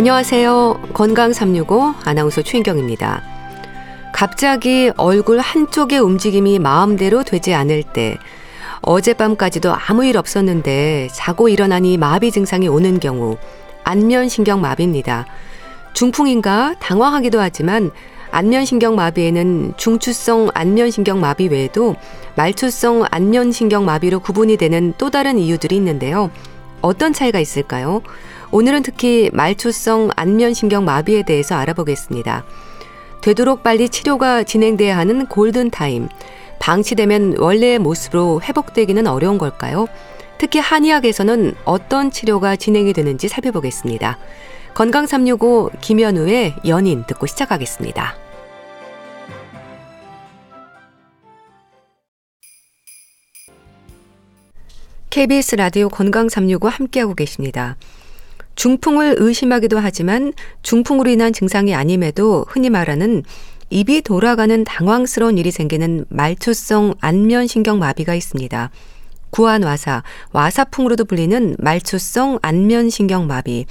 안녕하세요. 건강 365 아나운서 최인경입니다. 갑자기 얼굴 한쪽의 움직임이 마음대로 되지 않을 때 어젯밤까지도 아무 일 없었는데 자고 일어나니 마비 증상이 오는 경우 안면신경 마비입니다. 중풍인가 당황하기도 하지만 안면신경 마비에는 중추성 안면신경 마비 외에도 말초성 안면신경 마비로 구분이 되는 또 다른 이유들이 있는데요. 어떤 차이가 있을까요? 오늘은 특히 말초성 안면신경 마비에 대해서 알아보겠습니다. 되도록 빨리 치료가 진행돼야 하는 골든타임. 방치되면 원래의 모습으로 회복되기는 어려운 걸까요? 특히 한의학에서는 어떤 치료가 진행이 되는지 살펴보겠습니다. 건강 365 김현우의 연인 듣고 시작하겠습니다. KBS 라디오 건강 365 함께하고 계십니다. 중풍을 의심하기도 하지만 중풍으로 인한 증상이 아님에도 흔히 말하는 입이 돌아가는 당황스러운 일이 생기는 말초성 안면신경 마비가 있습니다. 구안와사, 와사풍으로도 불리는 말초성 안면신경 마비.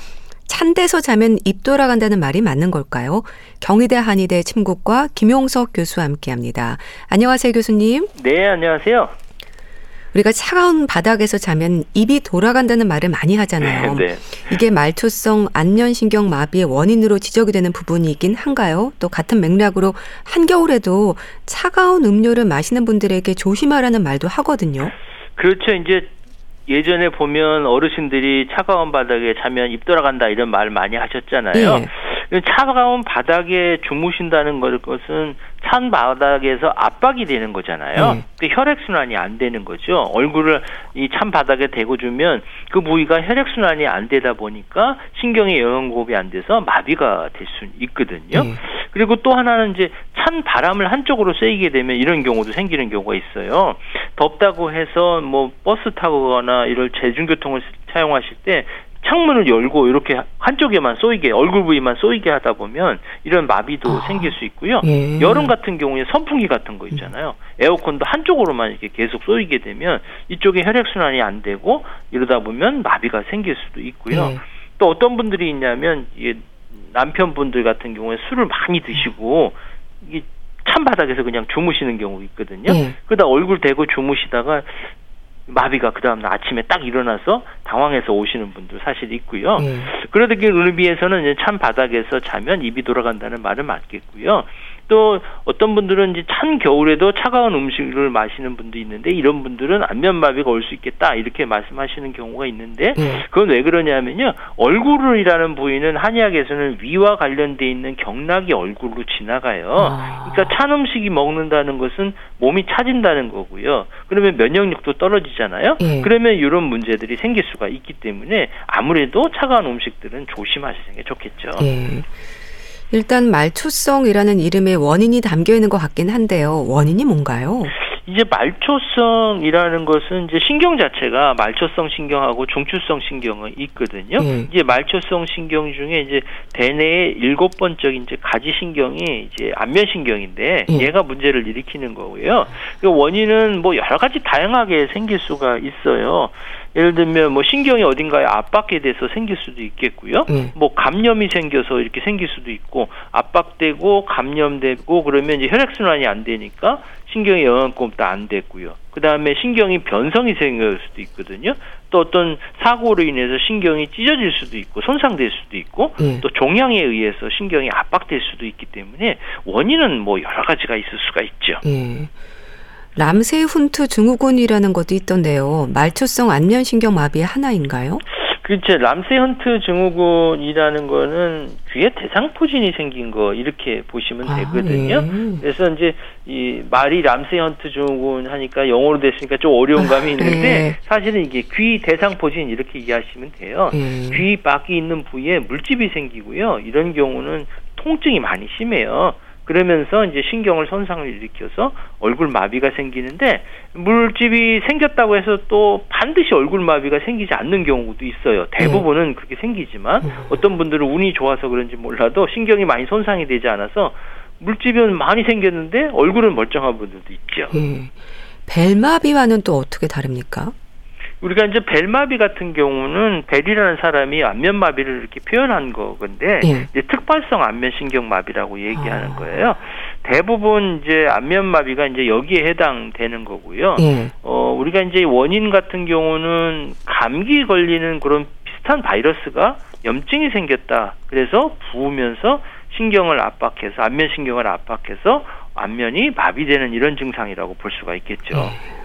찬 데서 자면 입 돌아간다는 말이 맞는 걸까요? 경희대 한의대 침국과 김용석 교수와 함께합니다. 안녕하세요, 교수님. 네, 안녕하세요. 우리가 차가운 바닥에서 자면 입이 돌아간다는 말을 많이 하잖아요. 네. 이게 말초성 안면신경 마비의 원인으로 지적이 되는 부분이 있긴 한가요? 또 같은 맥락으로 한겨울에도 차가운 음료를 마시는 분들에게 조심하라는 말도 하거든요. 그렇죠. 이제 예전에 보면 어르신들이 차가운 바닥에 자면 입 돌아간다 이런 말 많이 하셨잖아요. 네. 차가운 바닥에 주무신다는 것은 찬 바닥에서 압박이 되는 거잖아요. 네. 그 혈액 순환이 안 되는 거죠. 얼굴을 이 찬 바닥에 대고 주면 그 부위가 혈액 순환이 안 되다 보니까 신경의 영양 공급이 안 돼서 마비가 될 수 있거든요. 네. 그리고 또 하나는 이제 찬 바람을 한쪽으로 쐬게 되면 이런 경우도 생기는 경우가 있어요. 덥다고 해서 뭐 버스 타거나 이런 대중교통을 사용하실 때 창문을 열고 이렇게 한쪽에만 쏘이게 얼굴 부위만 쏘이게 하다 보면 이런 마비도 아, 생길 수 있고요. 예. 여름 같은 경우에 선풍기 같은 거 있잖아요. 에어컨도 한쪽으로만 이렇게 계속 쏘이게 되면 이쪽에 혈액 순환이 안 되고 이러다 보면 마비가 생길 수도 있고요. 예. 또 어떤 분들이 있냐면 이게 남편분들 같은 경우에 술을 많이 드시고 이게 찬 바닥에서 그냥 주무시는 경우 있거든요. 예. 그러다 얼굴 대고 주무시다가 마비가 그 다음날 아침에 딱 일어나서 당황해서 오시는 분들 사실 있고요. 네. 그러기 의미에서는 이제 찬 바닥에서 자면 입이 돌아간다는 말은 맞겠고요. 또 어떤 분들은 이제 찬 겨울에도 차가운 음식을 마시는 분도 있는데 이런 분들은 안면마비가 올 수 있겠다 이렇게 말씀하시는 경우가 있는데 네. 그건 왜 그러냐면요 얼굴이라는 부위는 한의학에서는 위와 관련돼 있는 경락이 얼굴로 지나가요. 아. 그러니까 찬 음식이 먹는다는 것은 몸이 차진다는 거고요. 그러면 면역력도 떨어지잖아요. 네. 그러면 이런 문제들이 생길 수가 있기 때문에 아무래도 차가운 음식들은 조심하시는 게 좋겠죠. 네. 일단 말초성이라는 이름의 원인이 담겨 있는 것 같긴 한데요. 원인이 뭔가요? 이제 말초성이라는 것은 이제 신경 자체가 말초성 신경하고 중추성 신경은 있거든요. 네. 이제 말초성 신경 중에 이제 대뇌의 일곱 번째 이제 가지 신경이 이제 안면 신경인데 네. 얘가 문제를 일으키는 거고요. 그 원인은 뭐 여러 가지 다양하게 생길 수가 있어요. 예를 들면 뭐 신경이 어딘가에 압박이 돼서 생길 수도 있겠고요. 네. 뭐 감염이 생겨서 이렇게 생길 수도 있고 압박되고 감염되고 그러면 이제 혈액 순환이 안 되니까 신경의 영양공급도 안 됐고요. 그 다음에 신경이 변성이 생길 수도 있거든요. 또 어떤 사고로 인해서 신경이 찢어질 수도 있고 손상될 수도 있고 네. 또 종양에 의해서 신경이 압박될 수도 있기 때문에 원인은 뭐 여러 가지가 있을 수가 있죠. 네. 람세 훈트 증후군이라는 것도 있던데요. 말초성 안면신경 마비의 하나인가요? 그렇죠. 람세 헌트 증후군이라는 거는 귀에 대상포진이 생긴 거 이렇게 보시면 아, 되거든요. 아, 네. 그래서 이제 이 말이 람세 헌트 증후군 하니까 영어로 됐으니까 좀 어려운 감이 있는데 네. 사실은 이게 귀 대상포진 이렇게 이해하시면 돼요. 네. 귀 밖에 있는 부위에 물집이 생기고요. 이런 경우는 통증이 많이 심해요. 그러면서 이제 신경을 손상을 일으켜서 얼굴 마비가 생기는데 물집이 생겼다고 해서 또 반드시 얼굴 마비가 생기지 않는 경우도 있어요. 대부분은 네. 그렇게 생기지만 음. 어떤 분들은 운이 좋아서 그런지 몰라도 신경이 많이 손상이 되지 않아서 물집은 많이 생겼는데 얼굴은 멀쩡한 분들도 있죠. 네. 벨마비와는 또 어떻게 다릅니까? 우리가 이제 벨마비 같은 경우는 벨이라는 사람이 안면마비를 이렇게 표현한 거건데 예. 이제 특발성 안면신경마비라고 얘기하는 아. 거예요. 대부분 이제 안면마비가 이제 여기에 해당되는 거고요. 예. 어 우리가 이제 원인 같은 경우는 감기 걸리는 그런 비슷한 바이러스가 염증이 생겼다. 그래서 부으면서 신경을 압박해서 안면 신경을 압박해서 안면이 마비되는 이런 증상이라고 볼 수가 있겠죠. 네.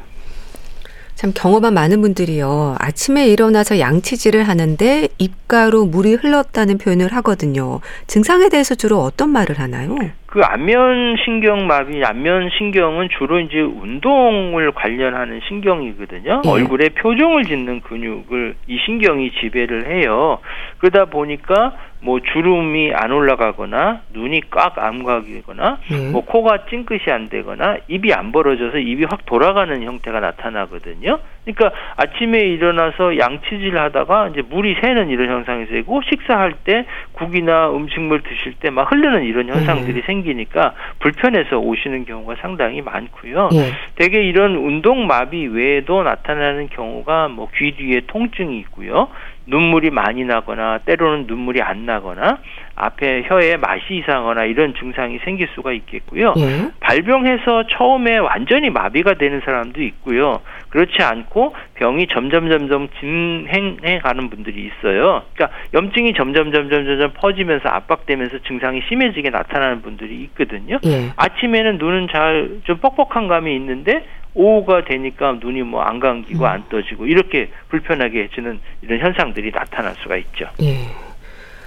참 경험한 많은 분들이요. 아침에 일어나서 양치질을 하는데 입가로 물이 흘렀다는 표현을 하거든요. 증상에 대해서 주로 어떤 말을 하나요? 그 안면 신경 마비, 안면 신경은 주로 이제 운동을 관련하는 신경이거든요. 네. 얼굴에 표정을 짓는 근육을 이 신경이 지배를 해요. 그러다 보니까 뭐 주름이 안 올라가거나 눈이 꽉 암각이거나 네. 뭐 코가 찡긋이 안 되거나 입이 안 벌어져서 입이 확 돌아가는 형태가 나타나거든요. 그러니까 아침에 일어나서 양치질 하다가 이제 물이 새는 이런 현상이 생기고 식사할 때 국이나 음식물 드실 때막 흐르는 이런 현상들이 네. 생기니까 불편해서 오시는 경우가 상당히 많고요. 네. 대개 이런 운동 마비 외에도 나타나는 경우가 뭐 귀 뒤에 통증이 있고요. 눈물이 많이 나거나 때로는 눈물이 안 나거나 앞에 혀에 맛이 이상하거나 이런 증상이 생길 수가 있겠고요. 예. 발병해서 처음에 완전히 마비가 되는 사람도 있고요. 그렇지 않고 병이 점점 점점 진행해 가는 분들이 있어요. 그러니까 염증이 점점 점점 점점 퍼지면서 압박되면서 증상이 심해지게 나타나는 분들이 있거든요. 예. 아침에는 눈은 잘 좀 뻑뻑한 감이 있는데 오후가 되니까 눈이 뭐 안 감기고 음. 안 떠지고 이렇게 불편하게 해지는 이런 현상들이 나타날 수가 있죠. 예.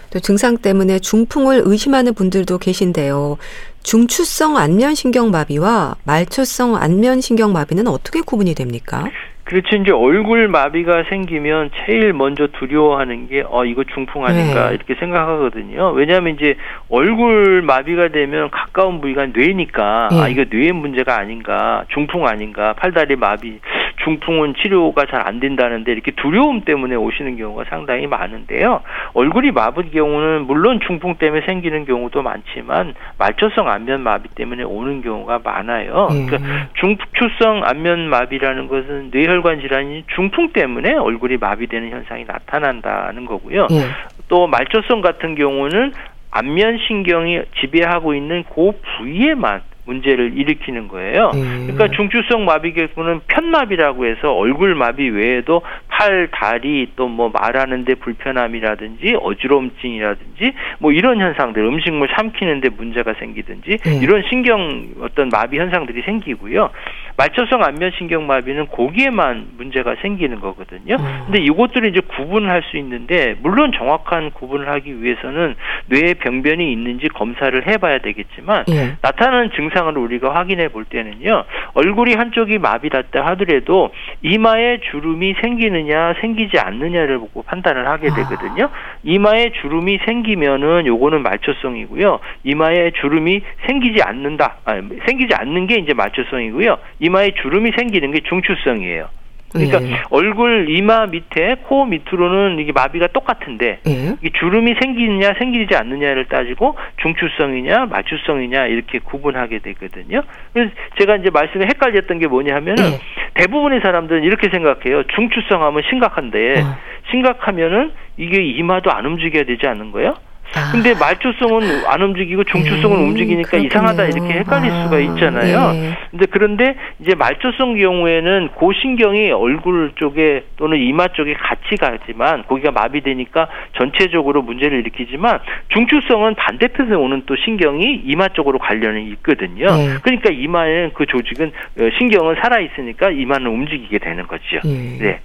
또 증상 때문에 중풍을 의심하는 분들도 계신데요. 중추성 안면신경마비와 말초성 안면신경마비는 어떻게 구분이 됩니까? 그렇죠. 이제 얼굴 마비가 생기면 제일 먼저 두려워하는 게, 어, 이거 중풍 아닌가, 네. 이렇게 생각하거든요. 왜냐하면 이제 얼굴 마비가 되면 가까운 부위가 뇌니까, 네. 아, 이거 뇌의 문제가 아닌가, 중풍 아닌가, 팔다리 마비, 중풍은 치료가 잘 안 된다는데 이렇게 두려움 때문에 오시는 경우가 상당히 많은데요. 얼굴이 마비 경우는 물론 중풍 때문에 생기는 경우도 많지만 말초성 안면 마비 때문에 오는 경우가 많아요. 음. 그러니까 중추성 안면 마비라는 것은 뇌혈관 질환이 중풍 때문에 얼굴이 마비되는 현상이 나타난다는 거고요. 음. 또 말초성 같은 경우는 안면 신경이 지배하고 있는 그 부위에만 문제를 일으키는 거예요. 음. 그러니까 중추성 마비계구는 편마비라고 해서 얼굴 마비 외에도 팔, 다리 또 뭐 말하는데 불편함이라든지 어지러움증이라든지 뭐 이런 현상들 음식물 삼키는데 문제가 생기든지 음. 이런 신경 어떤 마비 현상들이 생기고요. 말초성 안면 신경 마비는 고기에만 문제가 생기는 거거든요. 음. 근데 이것들을 이제 구분을 할 수 있는데 물론 정확한 구분을 하기 위해서는 뇌에 병변이 있는지 검사를 해봐야 되겠지만 예. 나타나는 증상을 우리가 확인해 볼 때는요 얼굴이 한쪽이 마비됐다 하더라도 이마에 주름이 생기 느냐 생기지 않느냐를 보고 판단을 하게 아. 되거든요. 아. 이마에 주름이 생기면은 요거는 말초성이고요. 이마에 주름이 생기지 않는다, 아니, 생기지 않는 게 이제 말초성이고요. 이마에 주름이 생기는 게 중추성이에요. 그러니까 예. 얼굴 이마 밑에 코 밑으로는 이게 마비가 똑같은데 예. 이 주름이 생기느냐 생기지 않느냐를 따지고 중추성이냐 마추성이냐 이렇게 구분하게 되거든요. 그래서 제가 이제 말씀에 헷갈렸던 게 뭐냐면은 예. 대부분의 사람들은 이렇게 생각해요. 중추성 하면 심각한데 어. 심각하면은 이게 이마도 안 움직여야 되지 않는 거예요? 아. 근데 말초성은 안 움직이고 중추성은 음, 움직이니까 그렇군요. 이상하다 이렇게 헷갈릴 아, 수가 있잖아요. 네. 근데 그런데 이제 말초성 경우에는 고신경이 얼굴 쪽에 또는 이마 쪽에 같이 가지만 거기가 마비되니까 전체적으로 문제를 일으키지만 중추성은 반대편에 오는 또 신경이 이마 쪽으로 관련이 있거든요. 네. 그러니까 이마에 그 조직은 어, 신경은 살아 있으니까 이마는 움직이게 되는 거죠. 네. 네.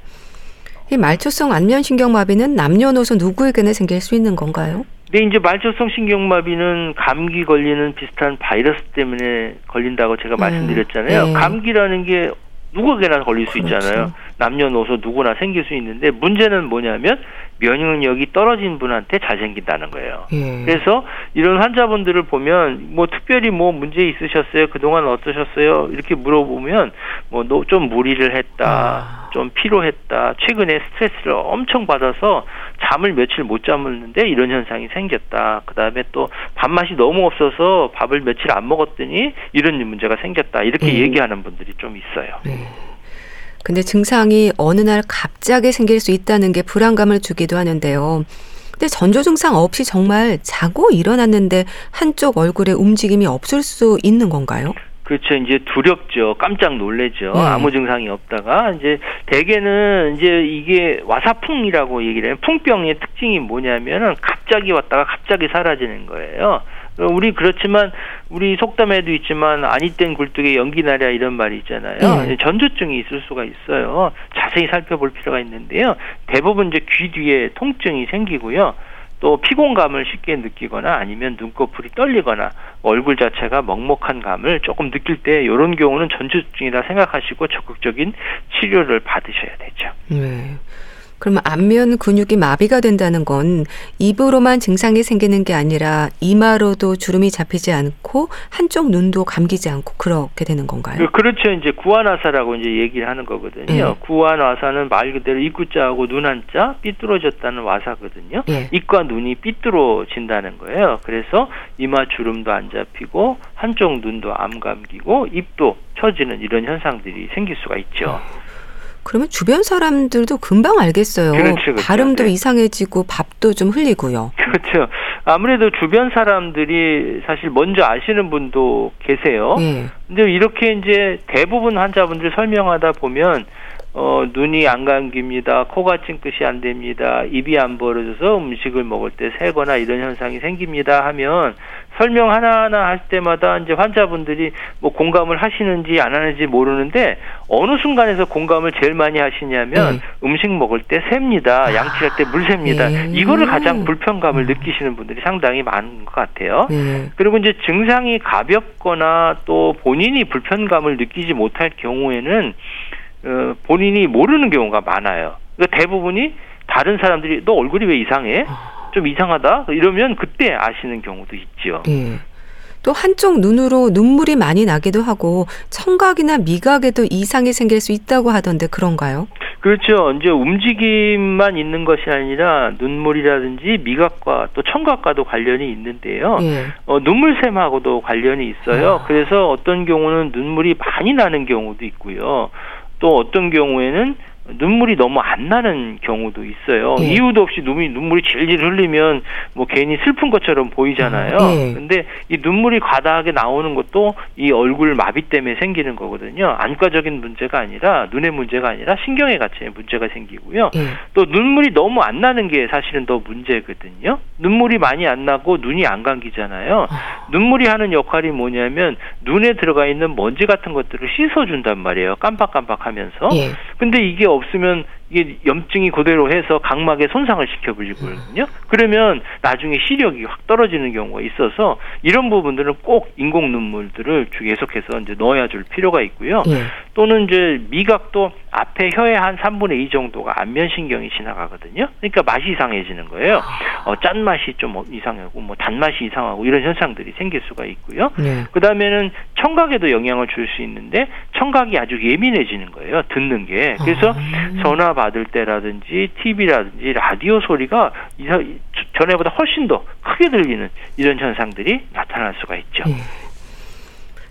이 말초성 안면신경마비는 남녀노소 누구에게나 생길 수 있는 건가요? 근데 이제 말초성 신경마비는 감기 걸리는 비슷한 바이러스 때문에 걸린다고 제가 음, 말씀드렸잖아요. 네. 감기라는 게 누구에게나 걸릴 수 그렇죠. 있잖아요. 남녀노소 누구나 생길 수 있는데 문제는 뭐냐면 면역력이 떨어진 분한테 잘 생긴다는 거예요. 예. 그래서 이런 환자분들을 보면 뭐 특별히 뭐 문제 있으셨어요? 그동안 어떠셨어요? 이렇게 물어보면 뭐 좀 무리를 했다. 아. 좀 피로했다. 최근에 스트레스를 엄청 받아서 잠을 며칠 못 잠았는데 이런 현상이 생겼다. 그다음에 또 밥맛이 너무 없어서 밥을 며칠 안 먹었더니 이런 문제가 생겼다. 이렇게 예. 얘기하는 분들이 좀 있어요. 네. 근데 증상이 어느 날 갑자기 생길 수 있다는 게 불안감을 주기도 하는데요. 근데 전조 증상 없이 정말 자고 일어났는데 한쪽 얼굴에 움직임이 없을 수 있는 건가요? 그렇죠. 이제 두렵죠. 깜짝 놀래죠. 네. 아무 증상이 없다가 이제 대개는 이제 이게 와사풍이라고 얘기를 해요. 풍병의 특징이 뭐냐면은 갑자기 왔다가 갑자기 사라지는 거예요. 우리 그렇지만 우리 속담에도 있지만 아니 땐 굴뚝에 연기 나랴 이런 말이 있잖아요. 네. 전조증이 있을 수가 있어요. 자세히 살펴볼 필요가 있는데요. 대부분 이제 귀 뒤에 통증이 생기고요. 또 피곤감을 쉽게 느끼거나 아니면 눈꺼풀이 떨리거나 얼굴 자체가 먹먹한 감을 조금 느낄 때 이런 경우는 전조증이라 생각하시고 적극적인 치료를 받으셔야 되죠. 네. 그러면 안면 근육이 마비가 된다는 건 입으로만 증상이 생기는 게 아니라 이마로도 주름이 잡히지 않고 한쪽 눈도 감기지 않고 그렇게 되는 건가요? 그, 그렇죠. 이제 구안화사라고 이제 얘기를 하는 거거든요. 네. 구안화사는 말 그대로 입구자하고 눈 한자 삐뚤어졌다는 와사거든요. 네. 입과 눈이 삐뚤어진다는 거예요. 그래서 이마 주름도 안 잡히고 한쪽 눈도 암 감기고 입도 처지는 이런 현상들이 생길 수가 있죠. 네. 그러면 주변 사람들도 금방 알겠어요. 그렇죠, 그렇죠. 발음도 네. 이상해지고 밥도 좀 흘리고요. 그렇죠. 아무래도 주변 사람들이 사실 먼저 아시는 분도 계세요. 네. 근데 이렇게 이제 대부분 환자분들 설명하다 보면 어, 눈이 안 감깁니다. 코가 찡긋이 안 됩니다. 입이 안 벌어져서 음식을 먹을 때 새거나 이런 현상이 생깁니다 하면 설명 하나하나 할 때마다 이제 환자분들이 뭐 공감을 하시는지 안 하는지 모르는데 어느 순간에서 공감을 제일 많이 하시냐면 네. 음식 먹을 때 셉니다. 양치할 때 물 셉니다. 네. 이거를 가장 불편감을 느끼시는 분들이 상당히 많은 것 같아요. 네. 그리고 이제 증상이 가볍거나 또 본인이 불편감을 느끼지 못할 경우에는 어, 본인이 모르는 경우가 많아요. 그러니까 대부분이 다른 사람들이 너 얼굴이 왜 이상해? 좀 이상하다? 이러면 그때 아시는 경우도 있죠. 예. 또 한쪽 눈으로 눈물이 많이 나기도 하고 청각이나 미각에도 이상이 생길 수 있다고 하던데 그런가요? 그렇죠. 이제 움직임만 있는 것이 아니라 눈물이라든지 미각과 또 청각과도 관련이 있는데요. 예. 어, 눈물샘하고도 관련이 있어요. 아. 그래서 어떤 경우는 눈물이 많이 나는 경우도 있고요. 또 어떤 경우에는 눈물이 너무 안 나는 경우도 있어요. 네. 이유도 없이 눈이 눈물이 질질 흘리면 뭐 괜히 슬픈 것처럼 보이잖아요. 네. 근데 이 눈물이 과다하게 나오는 것도 이 얼굴 마비 때문에 생기는 거거든요. 안과적인 문제가 아니라 눈의 문제가 아니라 신경의 가체에 문제가 생기고요. 네. 또 눈물이 너무 안 나는 게 사실은 더 문제거든요. 눈물이 많이 안 나고 눈이 안 감기잖아요. 아. 눈물이 하는 역할이 뭐냐면 눈에 들어가 있는 먼지 같은 것들을 씻어 준단 말이에요. 깜빡깜빡하면서. 예. 근데 이게 없으면 이게 염증이 그대로 해서 각막에 손상을 시켜버리거든요. 그러면 나중에 시력이 확 떨어지는 경우가 있어서 이런 부분들은 꼭 인공 눈물들을 계속해서 이제 넣어야 줄 필요가 있고요. 예. 또는 이제 미각도 앞에 혀의 한 3분의 2 정도가 안면신경이 지나가거든요. 그러니까 맛이 이상해지는 거예요. 아. 어, 짠 맛이 좀 이상하고 뭐 단맛이 이상하고 이런 현상들이 생길 수가 있고요. 예. 그 다음에는 청각에도 영향을 줄 수 있는데 청각이 아주 예민해지는 거예요. 듣는 게. 그래서 아. 전화 받을 때라든지 TV라든지 라디오 소리가 전에보다 훨씬 더 크게 들리는 이런 현상들이 나타날 수가 있죠. 예.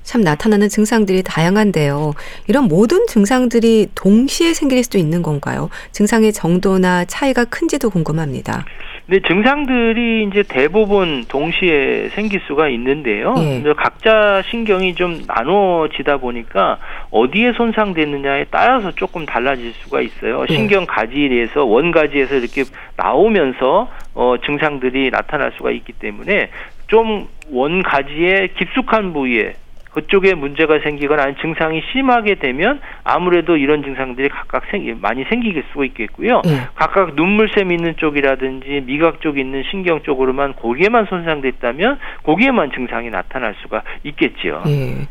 참 나타나는 증상들이 다양한데요. 이런 모든 증상들이 동시에 생길 수도 있는 건가요? 증상의 정도나 차이가 큰지도 궁금합니다. 네, 증상들이 이제 대부분 동시에 생길 수가 있는데요. 예. 각자 신경이 좀 나눠지다 보니까 어디에 손상됐느냐에 따라서 조금 달라질 수가 있어요. 예. 신경 가지에서 원가지에서 이렇게 나오면서 어, 증상들이 나타날 수가 있기 때문에 좀 원가지의 깊숙한 부위에 그쪽에 문제가 생기거나 아니 증상이 심하게 되면 아무래도 이런 증상들이 각각 생, 많이 생기게 수가 있겠고요. 예. 각각 눈물샘 있는 쪽이라든지 미각 쪽 있는 신경 쪽으로만 고기에만 손상됐다면 고기에만 증상이 나타날 수가 있겠지요. 예.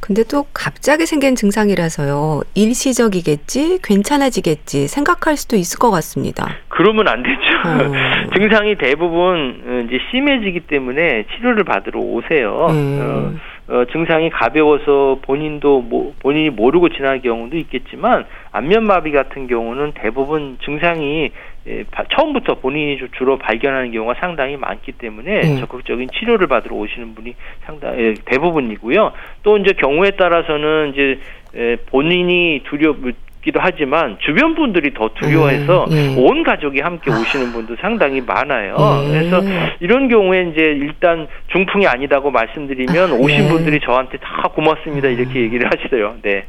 근데 또 갑자기 생긴 증상이라서요. 일시적이겠지, 괜찮아지겠지 생각할 수도 있을 것 같습니다. 그러면 안 되죠. 어. 증상이 대부분 어, 이제 심해지기 때문에 치료를 받으러 오세요. 음. 어, 어, 증상이 가벼워서 본인도 모, 본인이 모르고 지날 경우도 있겠지만 안면마비 같은 경우는 대부분 증상이 예, 바, 처음부터 본인이 주로 발견하는 경우가 상당히 많기 때문에 음. 적극적인 치료를 받으러 오시는 분이 상당 히 예, 대부분이고요. 또 이제 경우에 따라서는 이제 예, 본인이 두려 기도 하지만 주변 분들이 더 두려워해서 음, 예. 온 가족이 함께 오시는 분도 상당히 많아요. 예. 그래서 이런 경우에 이제 일단 중풍이 아니다고 말씀드리면 아, 오신 예. 분들이 저한테 다 고맙습니다 이렇게 얘기를 하시대요. 네.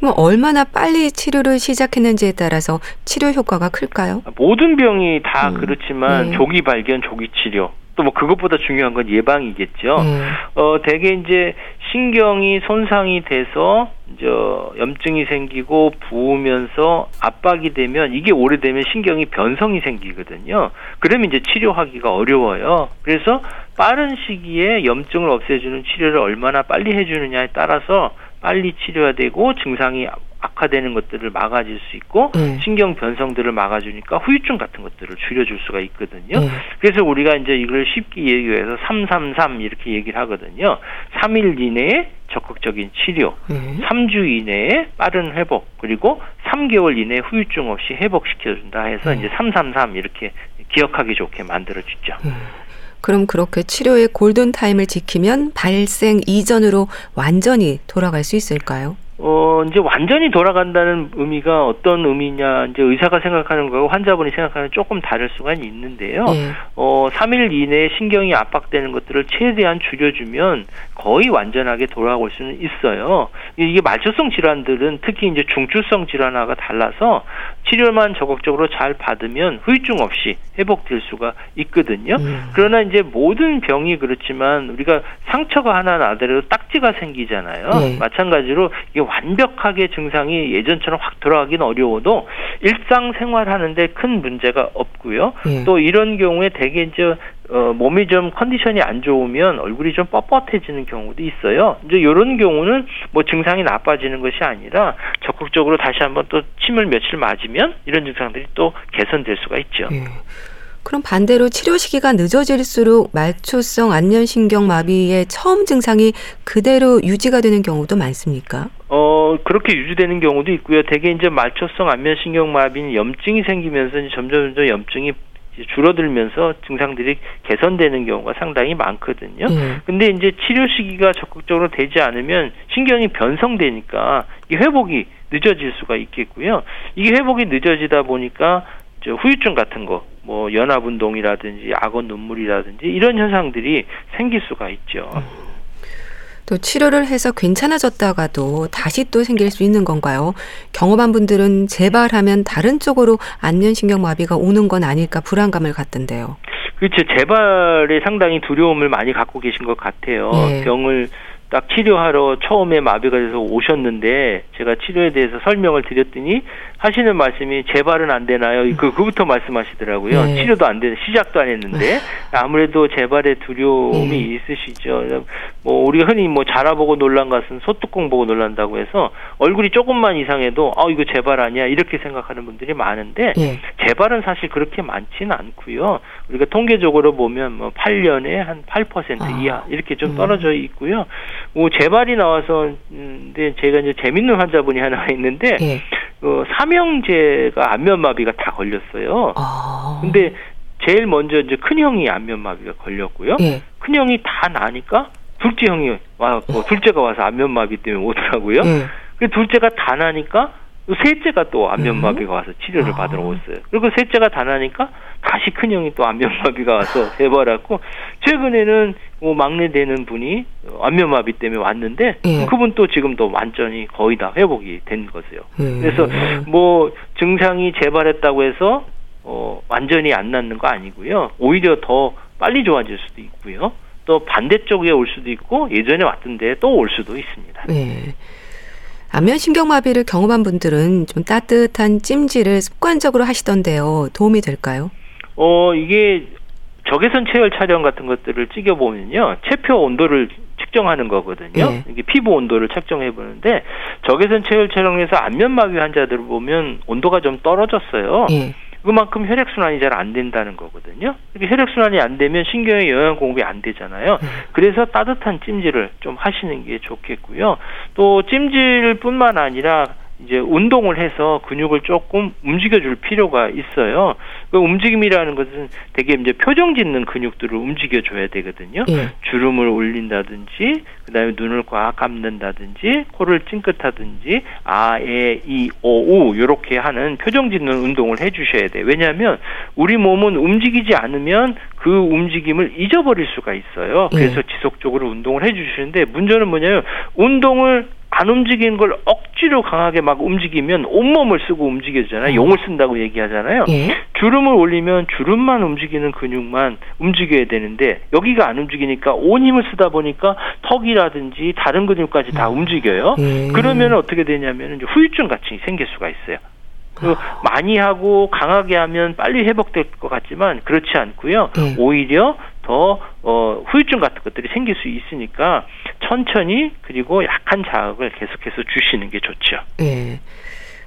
그럼 얼마나 빨리 치료를 시작했는지에 따라서 치료 효과가 클까요? 모든 병이 다 음. 그렇지만 예. 조기 발견, 조기 치료 또뭐 그것보다 중요한 건 예방이겠죠. 음. 어 대개 이제 신경이 손상이 돼서 이제 염증이 생기고 부으면서 압박이 되면 이게 오래되면 신경이 변성이 생기거든요. 그러면 이제 치료하기가 어려워요. 그래서 빠른 시기에 염증을 없애주는 치료를 얼마나 빨리 해주느냐에 따라서 빨리 치료해야 되고 증상이 악화되는 것들을 막아줄 수 있고 네. 신경 변성들을 막아주니까 후유증 같은 것들을 줄여줄 수가 있거든요. 네. 그래서 우리가 이제 이걸 쉽게 얘기해서 333 이렇게 얘기를 하거든요. 3일 이내에 적극적인 치료, 네. 3주 이내에 빠른 회복, 그리고 3개월 이내에 후유증 없이 회복시켜준다 해서 네. 이제 333 이렇게 기억하기 좋게 만들어주죠. 네. 그럼 그렇게 치료의 골든 타임을 지키면 발생 이전으로 완전히 돌아갈 수 있을까요? 어, 이제 완전히 돌아간다는 의미가 어떤 의미냐, 이제 의사가 생각하는 거하고 환자분이 생각하는 조금 다를 수가 있는데요. 네. 어, 3일 이내에 신경이 압박되는 것들을 최대한 줄여주면 거의 완전하게 돌아올 수는 있어요. 이게 말초성 질환들은 특히 이제 중추성 질환하고 달라서 치료만 적극적으로 잘 받으면 후유증 없이 회복될 수가 있거든요. 음. 그러나 이제 모든 병이 그렇지만 우리가 상처가 하나 나더라도 딱지가 생기잖아요. 네. 마찬가지로 이게 완벽하게 증상이 예전처럼 확 돌아가기는 어려워도 일상생활 하는데 큰 문제가 없고요. 네. 또 이런 경우에 대개 이제 어, 몸이 좀 컨디션이 안 좋으면 얼굴이 좀 뻣뻣해지는 경우도 있어요. 이제 이런 경우는 뭐 증상이 나빠지는 것이 아니라 적극적으로 다시 한번 또 침을 며칠 맞으면 이런 증상들이 또 개선될 수가 있죠. 네. 그럼 반대로 치료 시기가 늦어질수록 말초성 안면신경 마비의 처음 증상이 그대로 유지가 되는 경우도 많습니까? 어 그렇게 유지되는 경우도 있고요. 대개 이제 말초성 안면신경 마비는 염증이 생기면서 이제 점점 점점 염증이 줄어들면서 증상들이 개선되는 경우가 상당히 많거든요. 네. 근데 이제 치료 시기가 적극적으로 되지 않으면 신경이 변성되니까 이 회복이 늦어질 수가 있겠고요. 이게 회복이 늦어지다 보니까 저 후유증 같은 거, 뭐 연합 운동이라든지 악원 눈물이라든지 이런 현상들이 생길 수가 있죠. 또 치료를 해서 괜찮아졌다가도 다시 또 생길 수 있는 건가요? 경험한 분들은 재발하면 다른 쪽으로 안면신경마비가 오는 건 아닐까 불안감을 갖던데요. 그렇죠. 재발에 상당히 두려움을 많이 갖고 계신 것 같아요. 예. 병을 딱 치료하러 처음에 마비가 돼서 오셨는데 제가 치료에 대해서 설명을 드렸더니 하시는 말씀이 재발은 안 되나요? 그 그부터 말씀하시더라고요. 네. 치료도 안 되는 시작도 안 했는데 아무래도 재발의 두려움이 네. 있으시죠. 뭐 우리가 흔히 뭐 자라보고 놀란 것은 소뚜껑 보고 놀란다고 해서 얼굴이 조금만 이상해도 아 이거 재발 아니야 이렇게 생각하는 분들이 많은데 네. 재발은 사실 그렇게 많지는 않고요. 우리가 통계적으로 보면 뭐 8년에 한8% 아. 이하 이렇게 좀 음. 떨어져 있고요. 뭐 재발이 나와서 음, 근데 제가 이제 재밌는 환자분이 하나 있는데 네. 어, 삼형제가 안면마비가 다 걸렸어요. 아. 근데 제일 먼저 이제 큰 형이 안면마비가 걸렸고요. 네. 큰 형이 다 나니까 둘째 형이 와, 뭐 둘째가 와서 안면마비 때문에 오더라고요. 네. 그 둘째가 다 나니까 셋째가 또 안면마비가 와서 치료를 아. 받으러 왔어요. 그리고 셋째가 다 나니까 다시 큰 형이 또 안면마비가 와서 재발했고 최근에는 뭐 막내 되는 분이 안면마비 때문에 왔는데 예. 그분 또 지금 도 완전히 거의 다 회복이 된 거세요. 예. 그래서 뭐 증상이 재발했다고 해서 어 완전히 안 낫는 거 아니고요. 오히려 더 빨리 좋아질 수도 있고요. 또 반대쪽에 올 수도 있고 예전에 왔던데 또올 수도 있습니다. 예. 안면 신경마비를 경험한 분들은 좀 따뜻한 찜질을 습관적으로 하시던데요. 도움이 될까요? 어, 이게 적외선 체열 촬영 같은 것들을 찍어 보면요. 체표 온도를 측정하는 거거든요. 네. 이게 피부 온도를 측정해 보는데 적외선 체열 촬영에서 안면 마비 환자들을 보면 온도가 좀 떨어졌어요. 네. 그만큼 혈액 순환이 잘 안 된다는 거거든요. 이렇게 혈액 순환이 안 되면 신경에 영양 공급이 안 되잖아요. 네. 그래서 따뜻한 찜질을 좀 하시는 게 좋겠고요. 또 찜질뿐만 아니라 이제 운동을 해서 근육을 조금 움직여줄 필요가 있어요. 그 움직임이라는 것은 되게 이제 표정 짓는 근육들을 움직여줘야 되거든요. 예. 주름을 올린다든지, 그 다음에 눈을 꽉 감는다든지, 코를 찡긋하든지, 아, 에, 이, 오, 우 이렇게 하는 표정 짓는 운동을 해주셔야 돼요. 왜냐하면 우리 몸은 움직이지 않으면 그 움직임을 잊어버릴 수가 있어요. 그래서 예. 지속적으로 운동을 해주시는데 문제는 뭐냐면 운동을 안 움직이는 걸 억 지로 강하게 막 움직이면 온몸을 쓰고 움직여잖아요. 어. 용을 쓴다고 얘기하잖아요. 예? 주름을 올리면 주름만 움직이는 근육만 움직여야 되는데 여기가 안 움직이니까 온 힘을 쓰다 보니까 턱이라든지 다른 근육까지 다 음. 움직여요. 예. 그러면 어떻게 되냐면 후유증 같이 생길 수가 있어요. 그 많이 하고 강하게 하면 빨리 회복될 것 같지만 그렇지 않고요. 네. 오히려 더 어, 후유증 같은 것들이 생길 수 있으니까 천천히 그리고 약한 자극을 계속해서 주시는 게 좋죠. 네.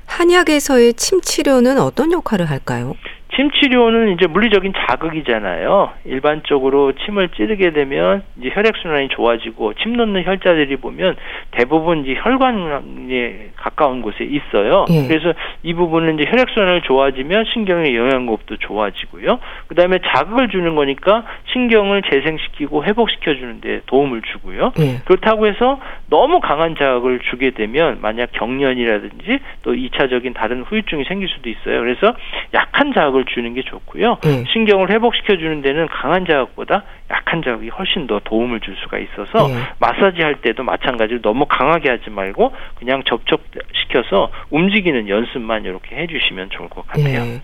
한약에서의 침 치료는 어떤 역할을 할까요? 침 치료는 이제 물리적인 자극이잖아요. 일반적으로 침을 찌르게 되면 이제 혈액 순환이 좋아지고 침 놓는 혈자들이 보면 대부분 이제 혈관에 가까운 곳에 있어요. 예. 그래서 이 부분은 이제 혈액 순환을 좋아지면 신경의 영양급도 좋아지고요. 그다음에 자극을 주는 거니까 신경을 재생시키고 회복시켜 주는데 도움을 주고요. 예. 그렇다고 해서 너무 강한 자극을 주게 되면 만약 경련이라든지 또 2차적인 다른 후유증이 생길 수도 있어요. 그래서 약한 자극 을 주는 게 좋고요. 네. 신경을 회복시켜 주는 데는 강한 자극보다 약한 자극이 훨씬 더 도움을 줄 수가 있어서 네. 마사지 할 때도 마찬가지로 너무 강하게 하지 말고 그냥 접촉시켜서 움직이는 연습만 이렇게 해주시면 좋을 것 같아요. 네.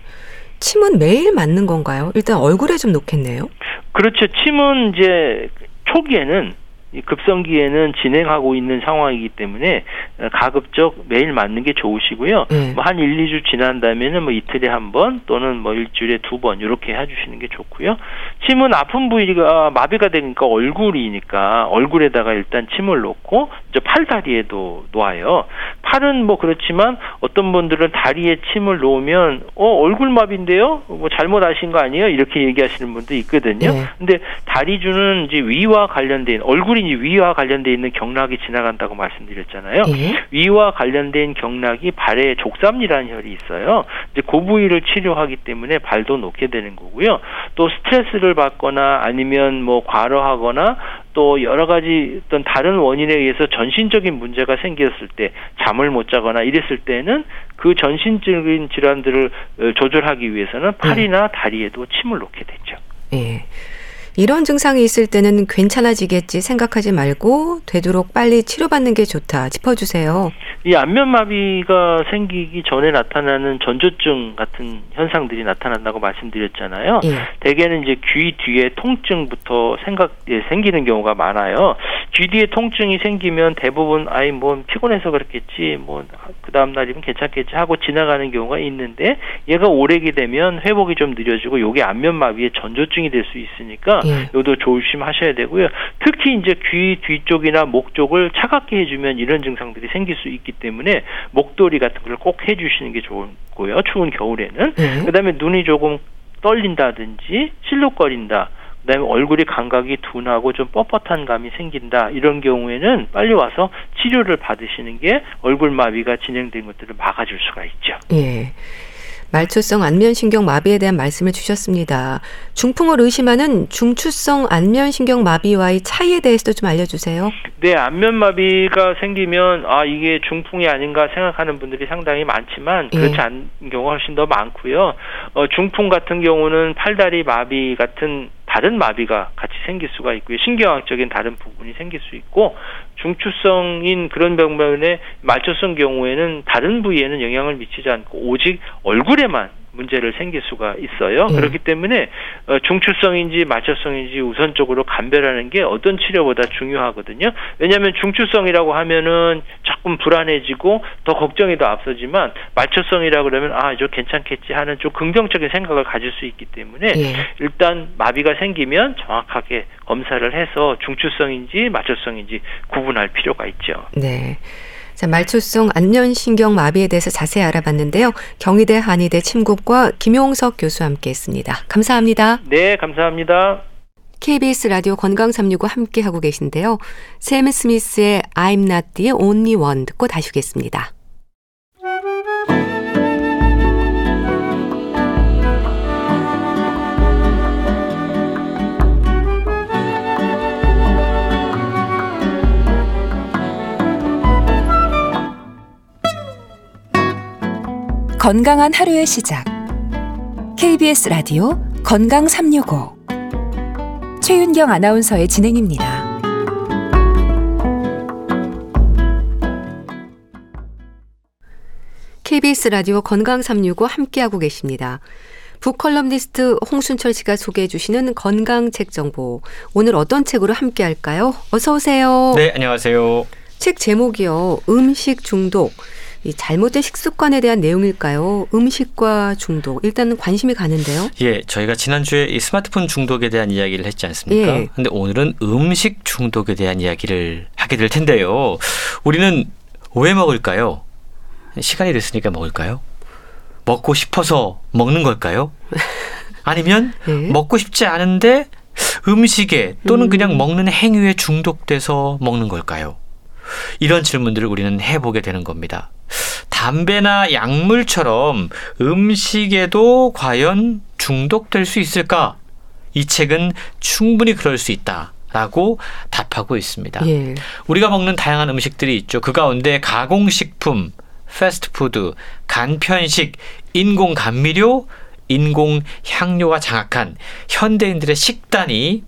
침은 매일 맞는 건가요? 일단 얼굴에 좀 놓겠네요. 그렇죠. 침은 이제 초기에는 급성기에는 진행하고 있는 상황이기 때문에 가급적 매일 맞는 게 좋으시고요. 네. 뭐한 1, 2주 지난 다음에는 뭐 이틀에 한 번 또는 뭐 일주일에 두 번 이렇게 해주시는 게 좋고요. 침은 아픈 부위가 마비가 되니까 얼굴이니까 얼굴에다가 일단 침을 놓고 이제 팔 다리에도 놓아요. 팔은 뭐 그렇지만 어떤 분들은 다리에 침을 놓으면 어 얼굴 마비인데요? 뭐 잘못 하신 거 아니에요? 이렇게 얘기하시는 분도 있거든요. 네. 근데 다리 주는 이제 위와 관련된 얼굴이 이제 위와 관련돼 있는 경락이 지나간다고 말씀드렸잖아요. 예? 위와 관련된 경락이 발에 족삼이라는 혈이 있어요. 이제 그 부위를 치료하기 때문에 발도 놓게 되는 거고요. 또 스트레스를 받거나 아니면 뭐 과로하거나 또 여러 가지 어떤 다른 원인에 의해서 전신적인 문제가 생겼을 때 잠을 못 자거나 이랬을 때는 그 전신적인 질환들을 어, 조절하기 위해서는 팔이나 다리에도 침을 놓게 되죠. 예. 이런 증상이 있을 때는 괜찮아지겠지 생각하지 말고 되도록 빨리 치료받는 게 좋다 짚어주세요. 이 안면마비가 생기기 전에 나타나는 전조증 같은 현상들이 나타난다고 말씀드렸잖아요. 예. 대개는 이제 귀 뒤에 통증부터 생각 예, 생기는 경우가 많아요. 귀 뒤에 통증이 생기면 대부분 아이 뭐 피곤해서 그렇겠지 뭐 그 다음 날이면 괜찮겠지 하고 지나가는 경우가 있는데 얘가 오래게 되면 회복이 좀 느려지고 요게 안면마비의 전조증이 될 수 있으니까 예. 요도 조심하셔야 되고요. 특히 이제 귀 뒤쪽이나 목 쪽을 차갑게 해주면 이런 증상들이 생길 수 있기 때문에 목도리 같은 걸 꼭 해주시는 게 좋고요. 추운 겨울에는 예. 그다음에 눈이 조금 떨린다든지 실룩거린다. 그다음에 얼굴이 감각이 둔하고 좀 뻣뻣한 감이 생긴다 이런 경우에는 빨리 와서 치료를 받으시는 게 얼굴 마비가 진행된 것들을 막아줄 수가 있죠. 예. 말초성 안면신경 마비에 대한 말씀을 주셨습니다. 중풍을 의심하는 중추성 안면신경 마비와의 차이에 대해서도 좀 알려주세요. 네, 안면 마비가 생기면 아 이게 중풍이 아닌가 생각하는 분들이 상당히 많지만 예. 그렇지 예. 않은 경우가 훨씬 더 많고요. 어, 중풍 같은 경우는 팔다리 마비 같은 다른 마비가 같이 생길 수가 있고요. 신경학적인 다른 부분이 생길 수 있고 중추성인 그런 병변에 말초성 경우에는 다른 부위에는 영향을 미치지 않고 오직 얼굴에만 문제를 생길 수가 있어요. 네. 그렇기 때문에 어, 중추성인지 마초성인지 우선적으로 감별하는 게 어떤 치료보다 중요하거든요. 왜냐하면 중추성이라고 하면은 조금 불안해지고 더 걱정이 더 앞서지만 마초성이라 그러면 아 이거 괜찮겠지 하는 좀 긍정적인 생각을 가질 수 있기 때문에 네. 일단 마비가 생기면 정확하게 검사를 해서 중추성인지 마초성인지 구분할 필요가 있죠. 네. 자, 말초성 안면신경 마비에 대해서 자세히 알아봤는데요. 경희대 한의대 침국과 김용석 교수와 함께 했습니다. 감사합니다. 네, 감사합니다. KBS 라디오 건강 365 함께 하고 계신데요. 샘 스미스의 I'm not the only one 듣고 다시 오겠습니다. 건강한 하루의 시작. KBS 라디오 건강 365. 최윤경 아나운서의 진행입니다. KBS 라디오 건강 365 함께하고 계십니다. 북컬럼니스트 홍순철 씨가 소개해 주시는 건강 책 정보. 오늘 어떤 책으로 함께 할까요? 어서 오세요. 네, 안녕하세요. 책 제목이요. 음식 중독. 이 잘못된 식습관에 대한 내용일까요? 음식과 중독. 일단은 관심이 가는데요. 예, 저희가 지난주에 이 스마트폰 중독에 대한 이야기를 했지 않습니까? 예. 근데 오늘은 음식 중독에 대한 이야기를 하게 될 텐데요. 우리는 왜 먹을까요? 시간이 됐으니까 먹을까요? 먹고 싶어서 먹는 걸까요? 아니면 예? 먹고 싶지 않은데 음식에 또는 음. 그냥 먹는 행위에 중독돼서 먹는 걸까요? 이런 질문들을 우리는 해보게 되는 겁니다. 담배나 약물처럼 음식에도 과연 중독될 수 있을까? 이 책은 충분히 그럴 수 있다. 라고 답하고 있습니다. 예. 우리가 먹는 다양한 음식들이 있죠. 그 가운데 가공식품, 패스트푸드, 간편식, 인공 감미료, 인공 향료가 장악한 현대인들의 식단이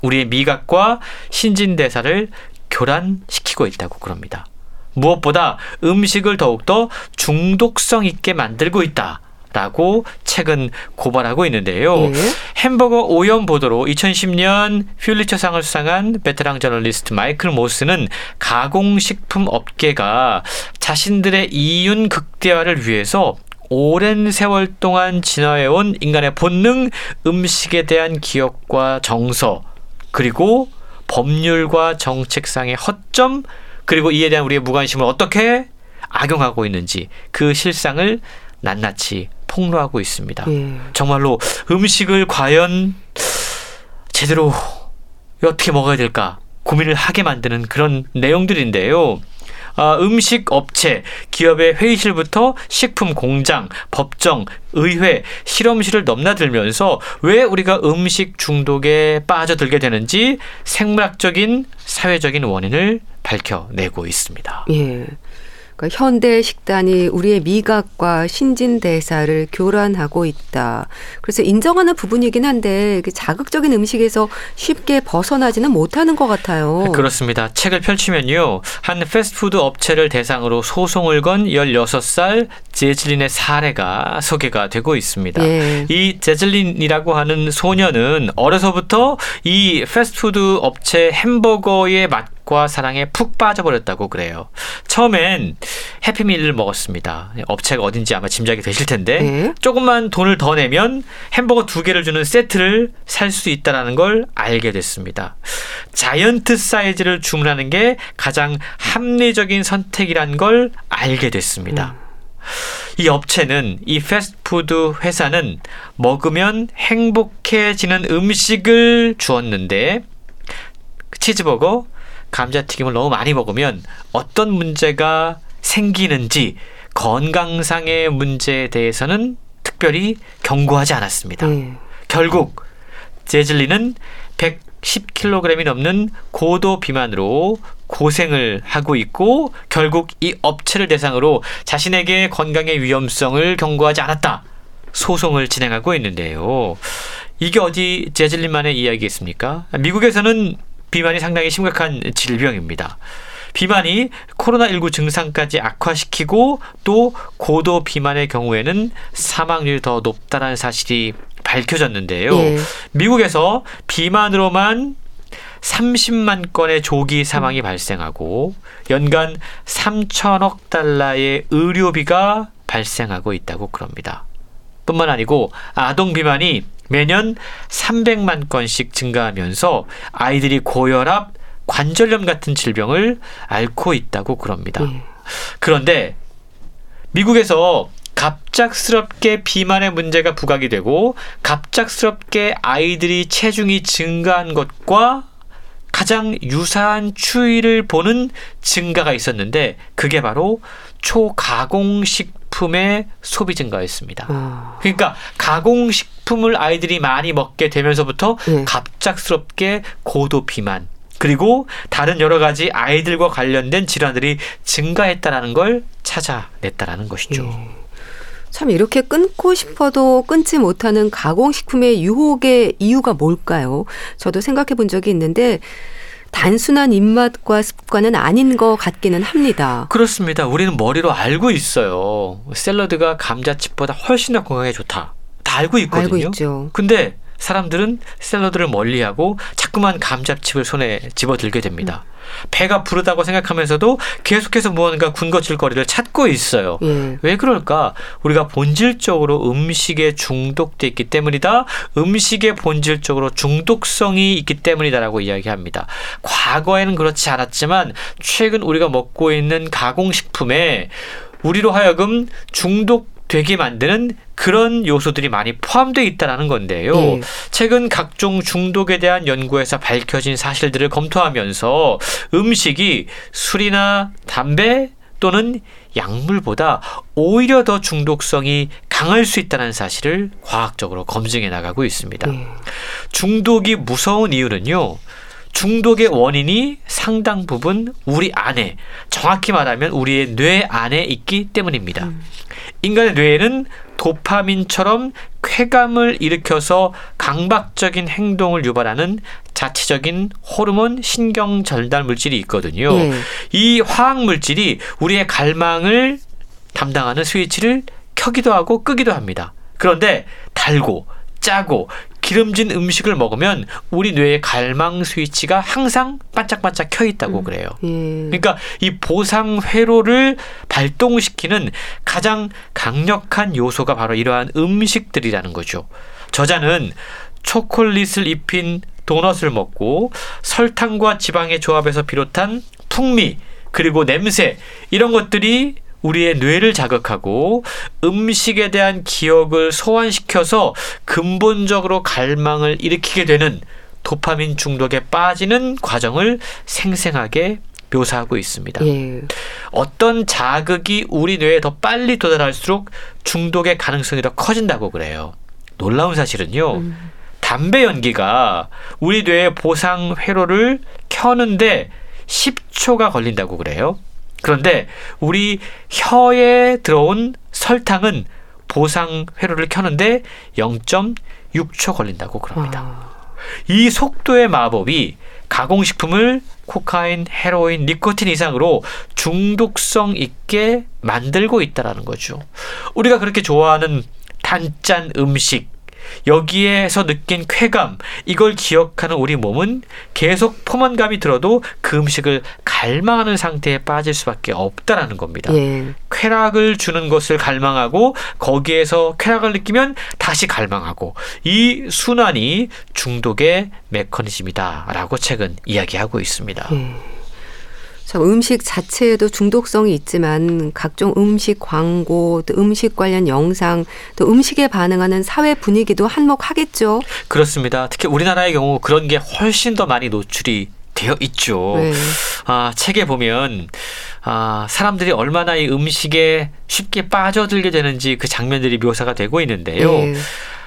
우리의 미각과 신진대사를 교란시키고 있다고 그럽니다. 무엇보다 음식을 더욱더 중독성 있게 만들고 있다. 라고 최근 고발하고 있는데요. 예. 햄버거 오염 보도로 2010년 퓰리처상을 수상한 베테랑 저널리스트 마이클 모스는 가공식품 업계가 자신들의 이윤 극대화를 위해서 오랜 세월 동안 진화해온 인간의 본능, 음식에 대한 기억과 정서, 그리고 법률과 정책상의 허점, 그리고 이에 대한 우리의 무관심을 어떻게 악용하고 있는지 그 실상을 낱낱이 폭로하고 있습니다. 예. 정말로 음식을 과연 제대로 어떻게 먹어야 될까 고민을 하게 만드는 그런 내용들인데요. 아, 음식 업체, 기업의 회의실부터 식품 공장, 법정, 의회, 실험실을 넘나들면서 왜 우리가 음식 중독에 빠져들게 되는지 생물학적인 사회적인 원인을 밝혀내고 있습니다. 예. 그러니까 현대 식단이 우리의 미각과 신진대사를 교란하고 있다. 그래서 인정하는 부분이긴 한데 자극적인 음식에서 쉽게 벗어나지는 못하는 것 같아요. 그렇습니다. 책을 펼치면요. 한 패스트푸드 업체를 대상으로 소송을 건 16살 제즐린의 사례가 소개가 되고 있습니다. 예. 이 제즐린이라고 하는 소녀는 어려서부터 이 패스트푸드 업체 햄버거의 맛과 사랑에 푹 빠져버렸다고 그래요. 처음엔 Happy Meal을 먹었습니다. 업체가 어딘지 아마 짐작이 되실 텐데 네. 조금만 돈을 더 내면 햄버거 두 개를 주는 세트를 살 수 있다라는 걸 알게 됐습니다. 자이언트 사이즈를 주문하는 게 가장 합리적인 선택이란 걸 알게 됐습니다. 음. 이 업체는 이 패스트푸드 회사는 먹으면 행복해지는 음식을 주었는데 치즈버거, 감자튀김을 너무 많이 먹으면 어떤 문제가 생기는지 건강상의 문제에 대해서는 특별히 경고하지 않았습니다. 네. 결국 제즐리는 110kg이 넘는 고도 비만으로 고생을 하고 있고 결국 이 업체를 대상으로 자신에게 건강의 위험성을 경고하지 않았다. 소송을 진행하고 있는데요. 이게 어디 제즐린만의 이야기겠습니까? 미국에서는 비만이 상당히 심각한 질병입니다. 비만이 코로나19 증상까지 악화시키고 또 고도 비만의 경우에는 사망률이 더 높다는 사실이 밝혀졌는데요. 예. 미국에서 비만으로만 30만 건의 조기 사망이 발생하고 연간 3천억 달러의 의료비가 발생하고 있다고 그럽니다. 뿐만 아니고 아동 비만이 매년 300만 건씩 증가하면서 아이들이 고혈압, 관절염 같은 질병을 앓고 있다고 그럽니다. 예. 그런데 미국에서 갑작스럽게 비만의 문제가 부각이 되고 갑작스럽게 아이들이 체중이 증가한 것과 가장 유사한 추이를 보는 증가가 있었는데 그게 바로 초가공식 품의 소비 증가였습니다. 아. 그러니까 가공 식품을 아이들이 많이 먹게 되면서부터 네. 갑작스럽게 고도 비만 그리고 다른 여러 가지 아이들과 관련된 질환들이 증가했다라는 걸 찾아냈다라는 것이죠. 네. 참 이렇게 끊고 싶어도 끊지 못하는 가공식품의 유혹의 이유가 뭘까요? 저도 생각해 본 적이 있는데 단순한 입맛과 습관은 아닌 것 같기는 합니다. 그렇습니다. 우리는 머리로 알고 있어요. 샐러드가 감자칩보다 훨씬 더 건강에 좋다. 다 알고 있거든요. 알고 있죠. 근데 사람들은 샐러드를 멀리하고 자꾸만 감자칩을 손에 집어들게 됩니다. 음. 배가 부르다고 생각하면서도 계속해서 무언가 군것질거리를 찾고 있어요. 예. 왜 그럴까? 우리가 본질적으로 음식에 중독돼 있기 때문이다. 음식에 본질적으로 중독성이 있기 때문이다라고 이야기합니다. 과거에는 그렇지 않았지만 최근 우리가 먹고 있는 가공식품에 우리로 하여금 중독 되게 만드는 그런 요소들이 많이 포함되어 있다는 건데요. 네. 최근 각종 중독에 대한 연구에서 밝혀진 사실들을 검토하면서 음식이 술이나 담배 또는 약물보다 오히려 더 중독성이 강할 수 있다는 사실을 과학적으로 검증해 나가고 있습니다. 네. 중독이 무서운 이유는요. 중독의 원인이 상당 부분 우리 안에 정확히 말하면 우리의 뇌 안에 있기 때문입니다. 음. 인간의 뇌에는 도파민처럼 쾌감을 일으켜서 강박적인 행동을 유발하는 자체적인 호르몬 신경 전달 물질이 있거든요. 네. 이 화학 물질이 우리의 갈망을 담당하는 스위치를 켜기도 하고 끄기도 합니다. 그런데 달고 짜고 기름진 음식을 먹으면 우리 뇌의 갈망 스위치가 항상 반짝반짝 켜 있다고 음. 그래요. 음. 그러니까 이 보상 회로를 발동시키는 가장 강력한 요소가 바로 이러한 음식들이라는 거죠. 저자는 초콜릿을 입힌 도넛을 먹고 설탕과 지방의 조합에서 비롯한 풍미 그리고 냄새 이런 것들이 우리의 뇌를 자극하고 음식에 대한 기억을 소환시켜서 근본적으로 갈망을 일으키게 되는 도파민 중독에 빠지는 과정을 생생하게 묘사하고 있습니다. 예. 어떤 자극이 우리 뇌에 더 빨리 도달할수록 중독의 가능성이 더 커진다고 그래요. 놀라운 사실은요. 음. 담배 연기가 우리 뇌의 보상 회로를 켜는데 10초가 걸린다고 그래요. 그런데 우리 혀에 들어온 설탕은 보상 회로를 켜는데 0.6초 걸린다고 그럽니다. 아. 이 속도의 마법이 가공식품을 코카인, 헤로인, 니코틴 이상으로 중독성 있게 만들고 있다라는 거죠. 우리가 그렇게 좋아하는 단짠 음식, 여기에서 느낀 쾌감, 이걸 기억하는 우리 몸은 계속 포만감이 들어도 그 음식을 갈망하는 상태에 빠질 수밖에 없다라는 겁니다. 예. 쾌락을 주는 것을 갈망하고 거기에서 쾌락을 느끼면 다시 갈망하고 이 순환이 중독의 메커니즘이다라고 책은 이야기하고 있습니다. 예. 참 음식 자체에도 중독성이 있지만 각종 음식 광고, 또 음식 관련 영상, 또 음식에 반응하는 사회 분위기도 한몫하겠죠. 그렇습니다. 특히 우리나라의 경우 그런 게 훨씬 더 많이 노출이 되어 있죠. 네. 아, 책에 보면 아, 사람들이 얼마나 이 음식에 쉽게 빠져들게 되는지 그 장면들이 묘사가 되고 있는데요. 네.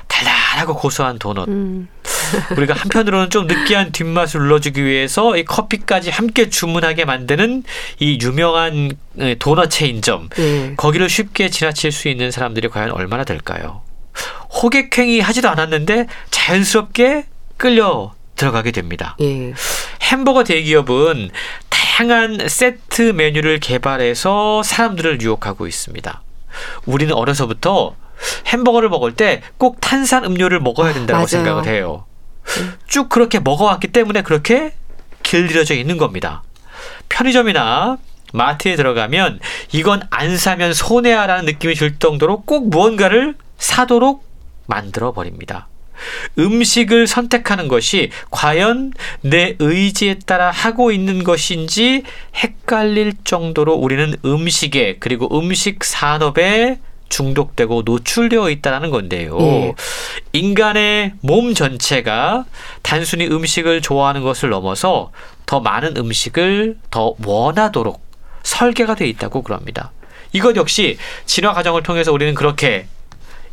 달달하고 고소한 도넛. 음. 우리가 한편으로는 좀 느끼한 뒷맛을 눌러주기 위해서 이 커피까지 함께 주문하게 만드는 이 유명한 도넛 체인점. 네. 거기를 쉽게 지나칠 수 있는 사람들이 과연 얼마나 될까요? 호객행위 하지도 않았는데 자연스럽게 끌려 들어가게 됩니다. 예. 햄버거 대기업은 다양한 세트 메뉴를 개발해서 사람들을 유혹하고 있습니다. 우리는 어려서부터 햄버거를 먹을 때 꼭 탄산 음료를 먹어야 된다고 생각을 해요. 쭉 그렇게 먹어왔기 때문에 그렇게 길들여져 있는 겁니다. 편의점이나 마트에 들어가면 이건 안 사면 손해야라는 느낌이 들 정도로 꼭 무언가를 사도록 만들어 버립니다. 음식을 선택하는 것이 과연 내 의지에 따라 하고 있는 것인지 헷갈릴 정도로 우리는 음식에 그리고 음식 산업에 중독되고 노출되어 있다는 건데요. 예. 인간의 몸 전체가 단순히 음식을 좋아하는 것을 넘어서 더 많은 음식을 더 원하도록 설계가 되어 있다고 그럽니다. 이것 역시 진화 과정을 통해서 우리는 그렇게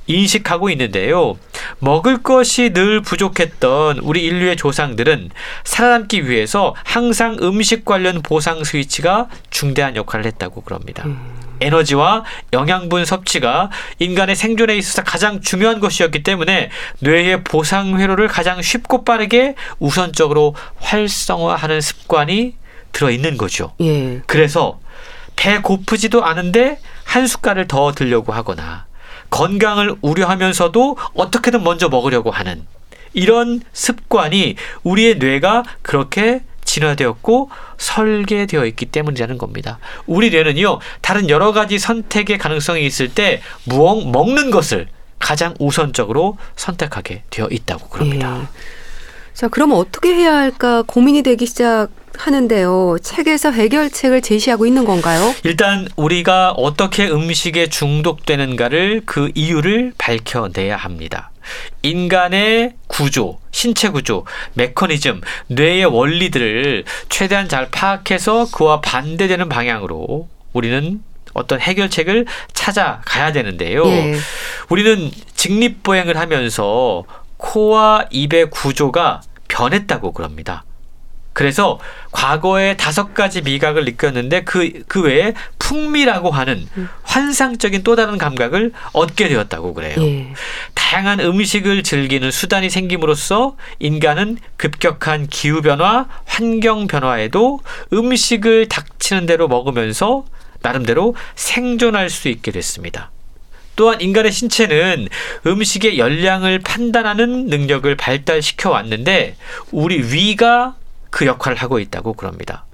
인식하고 있는데요. 먹을 것이 늘 부족했던 우리 인류의 조상들은 살아남기 위해서 항상 음식 관련 보상 스위치가 중대한 역할을 했다고 그럽니다. 음. 에너지와 영양분 섭취가 인간의 생존에 있어서 가장 중요한 것이었기 때문에 뇌의 보상 회로를 가장 쉽고 빠르게 우선적으로 활성화하는 습관이 들어 있는 거죠. 예. 그래서 배 고프지도 않은데 한 숟갈을 더 들려고 하거나 건강을 우려하면서도 어떻게든 먼저 먹으려고 하는 이런 습관이 우리의 뇌가 그렇게 진화되었고 설계되어 있기 때문이라는 겁니다. 우리 뇌는요, 다른 여러 가지 선택의 가능성이 있을 때 무언 먹는 것을 가장 우선적으로 선택하게 되어 있다고 그럽니다. 예. 자, 그럼 어떻게 해야 할까 고민이 되기 시작 하는데요. 책에서 해결책을 제시하고 있는 건가요? 일단 우리가 어떻게 음식에 중독되는가를 그 이유를 밝혀내야 합니다. 인간의 구조, 신체 구조, 메커니즘, 뇌의 원리들을 최대한 잘 파악해서 그와 반대되는 방향으로 우리는 어떤 해결책을 찾아가야 되는데요. 예. 우리는 직립보행을 하면서 코와 입의 구조가 변했다고 그럽니다. 그래서 과거에 다섯 가지 미각을 느꼈는데 그, 그 외에 풍미라고 하는 음. 환상적인 또 다른 감각을 얻게 되었다고 그래요. 예. 다양한 음식을 즐기는 수단이 생김으로써 인간은 급격한 기후변화, 환경 변화에도 음식을 닥치는 대로 먹으면서 나름대로 생존할 수 있게 됐습니다. 또한 인간의 신체는 음식의 열량을 판단하는 능력을 발달시켜 왔는데 우리 위가 그 역할을 하고 있다고 그럽니다.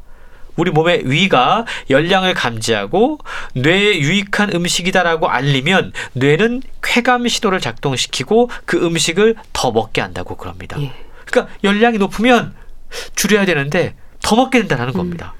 우리 몸의 위가 열량을 감지하고 뇌에 유익한 음식이다라고 알리면 뇌는 쾌감 신호를 작동시키고 그 음식을 더 먹게 한다고 그럽니다. 예. 그러니까 열량이 높으면 줄여야 되는데 더 먹게 된다는 음. 겁니다.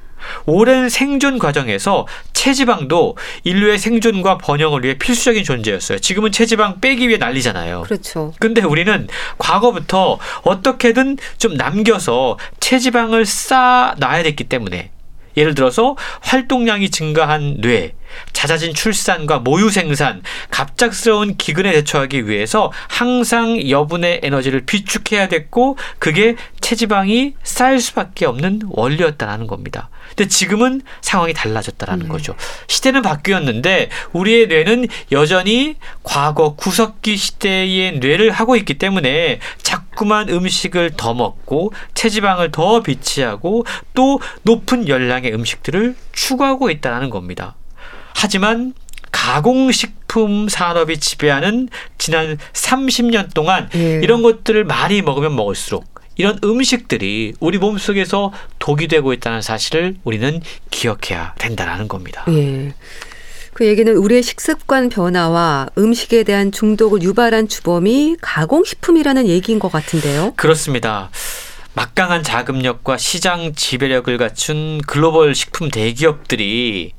오랜 생존 과정에서 체지방도 인류의 생존과 번영을 위해 필수적인 존재였어요. 지금은 체지방 빼기 위해 난리잖아요. 그렇죠. 근데 우리는 과거부터 어떻게든 좀 남겨서 체지방을 쌓아 놔야 됐기 때문에 예를 들어서 활동량이 증가한 뇌, 잦아진 출산과 모유 생산, 갑작스러운 기근에 대처하기 위해서 항상 여분의 에너지를 비축해야 됐고 그게 체지방이 쌓일 수밖에 없는 원리였다는 겁니다. 근데 지금은 상황이 달라졌다라는 음. 거죠. 시대는 바뀌었는데 우리의 뇌는 여전히 과거 구석기 시대의 뇌를 하고 있기 때문에 자꾸만 음식을 더 먹고 체지방을 더 비치하고 또 높은 열량의 음식들을 추구하고 있다는 겁니다. 하지만 가공식품 산업이 지배하는 지난 30년 동안 예. 이런 것들을 많이 먹으면 먹을수록 이런 음식들이 우리 몸속에서 독이 되고 있다는 사실을 우리는 기억해야 된다는 겁니다. 예. 그 얘기는 우리의 식습관 변화와 음식에 대한 중독을 유발한 주범이 가공식품이라는 얘기인 것 같은데요. 그렇습니다. 막강한 자금력과 시장 지배력을 갖춘 글로벌 식품 대기업들이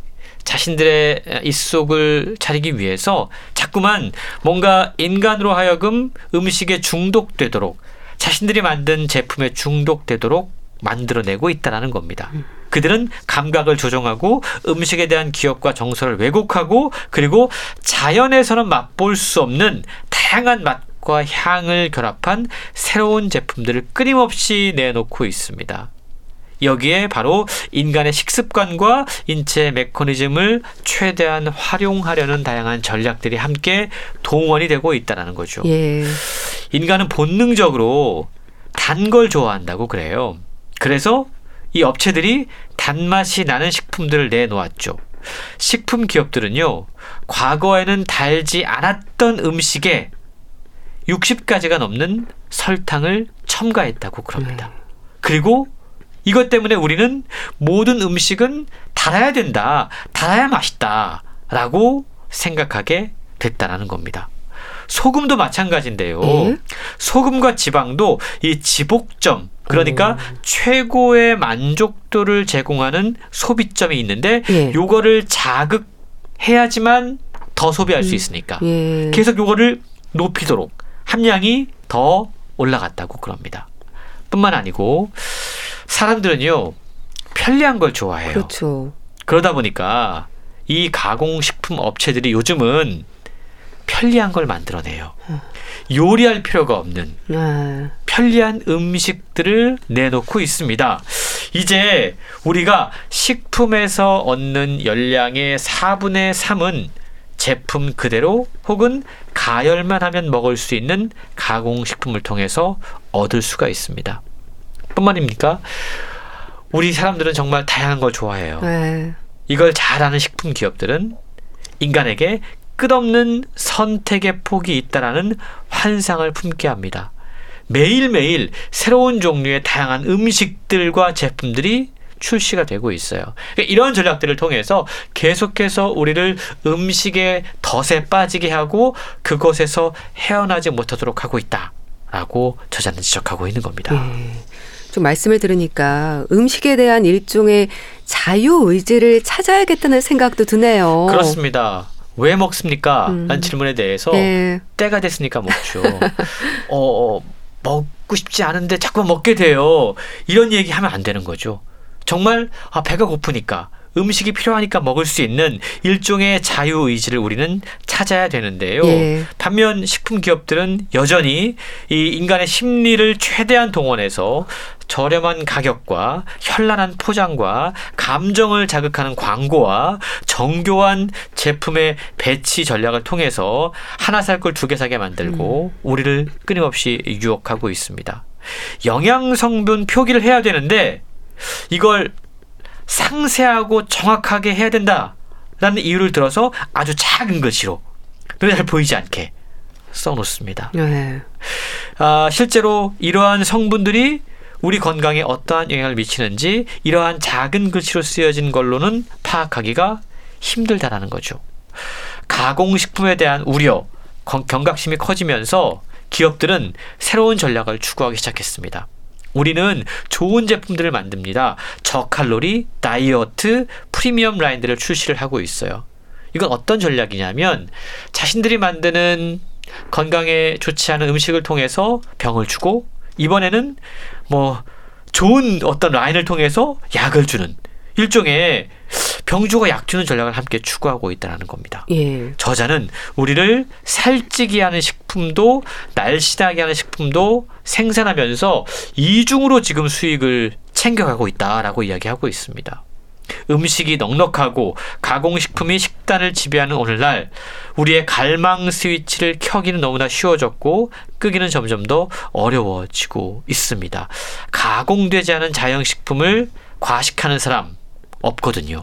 자신들의 입속을 차리기 위해서 자꾸만 뭔가 인간으로 하여금 음식에 중독되도록 자신들이 만든 제품에 중독되도록 만들어내고 있다는 겁니다. 음. 그들은 감각을 조종하고 음식에 대한 기억과 정서를 왜곡하고 그리고 자연에서는 맛볼 수 없는 다양한 맛과 향을 결합한 새로운 제품들을 끊임없이 내놓고 있습니다. 여기에 바로 인간의 식습관과 인체 메커니즘을 최대한 활용하려는 다양한 전략들이 함께 동원이 되고 있다는 거죠. 예. 인간은 본능적으로 단 걸 좋아한다고 그래요. 그래서 이 업체들이 단맛이 나는 식품들을 내놓았죠. 식품 기업들은요, 과거에는 달지 않았던 음식에 60가지가 넘는 설탕을 첨가했다고 그럽니다. 음. 그리고 이것 때문에 우리는 모든 음식은 달아야 된다. 달아야 맛있다. 라고 생각하게 됐다라는 겁니다. 소금도 마찬가지인데요. 예? 소금과 지방도 이 지복점, 그러니까 오. 최고의 만족도를 제공하는 소비점이 있는데 예. 요거를 자극해야지만 더 소비할 음. 수 있으니까 예. 계속 요거를 높이도록 함량이 더 올라갔다고 그럽니다. 뿐만 아니고 사람들은요 편리한 걸 좋아해요. 그렇죠. 그러다 보니까 이 가공식품 업체들이 요즘은 편리한 걸 만들어내요. 요리할 필요가 없는 네. 편리한 음식들을 내놓고 있습니다. 이제 우리가 식품에서 얻는 열량의 4분의 3은 제품 그대로 혹은 가열만 하면 먹을 수 있는 가공식품을 통해서 얻을 수가 있습니다. 뿐만입니까? 우리 사람들은 정말 다양한 걸 좋아해요. 네. 이걸 잘하는 식품 기업들은 인간에게 끝없는 선택의 폭이 있다라는 환상을 품게 합니다. 매일매일 새로운 종류의 다양한 음식들과 제품들이 출시가 되고 있어요. 그러니까 이런 전략들을 통해서 계속해서 우리를 음식의 덫에 빠지게 하고 그것에서 헤어나지 못하도록 하고 있다 라고 저자는 지적하고 있는 겁니다. 네. 좀 말씀을 들으니까 음식에 대한 일종의 자유 의지를 찾아야겠다는 생각도 드네요. 그렇습니다. 왜 먹습니까? 음. 라는 질문에 대해서 네. 때가 됐으니까 먹죠. 어, 어, 먹고 싶지 않은데 자꾸 먹게 돼요. 이런 얘기 하면 안 되는 거죠. 정말 아, 배가 고프니까 음식이 필요하니까 먹을 수 있는 일종의 자유 의지를 우리는 찾아야 되는데요. 예. 반면 식품 기업들은 여전히 이 인간의 심리를 최대한 동원해서 저렴한 가격과 현란한 포장과 감정을 자극하는 광고와 정교한 제품의 배치 전략을 통해서 하나 살 걸 두 개 사게 만들고 음. 우리를 끊임없이 유혹하고 있습니다. 영양 성분 표기를 해야 되는데 이걸 상세하고 정확하게 해야 된다라는 이유를 들어서 아주 작은 글씨로 눈에 잘 보이지 않게 써놓습니다. 네. 아, 실제로 이러한 성분들이 우리 건강에 어떠한 영향을 미치는지 이러한 작은 글씨로 쓰여진 걸로는 파악하기가 힘들다라는 거죠. 가공식품에 대한 우려, 경각심이 커지면서 기업들은 새로운 전략을 추구하기 시작했습니다. 우리는 좋은 제품들을 만듭니다. 저칼로리, 다이어트, 프리미엄 라인들을 출시를 하고 있어요. 이건 어떤 전략이냐면 자신들이 만드는 건강에 좋지 않은 음식을 통해서 병을 주고 이번에는 뭐 좋은 어떤 라인을 통해서 약을 주는 일종의 병주가 약 주는 전략을 함께 추구하고 있다는 겁니다. 예. 저자는 우리를 살찌게 하는 식품도 날씬하게 하는 식품도 생산하면서 이중으로 지금 수익을 챙겨가고 있다라고 이야기하고 있습니다. 음식이 넉넉하고 가공식품이 식단을 지배하는 오늘날 우리의 갈망 스위치를 켜기는 너무나 쉬워졌고 끄기는 점점 더 어려워지고 있습니다. 가공되지 않은 자연식품을 과식하는 사람 없거든요.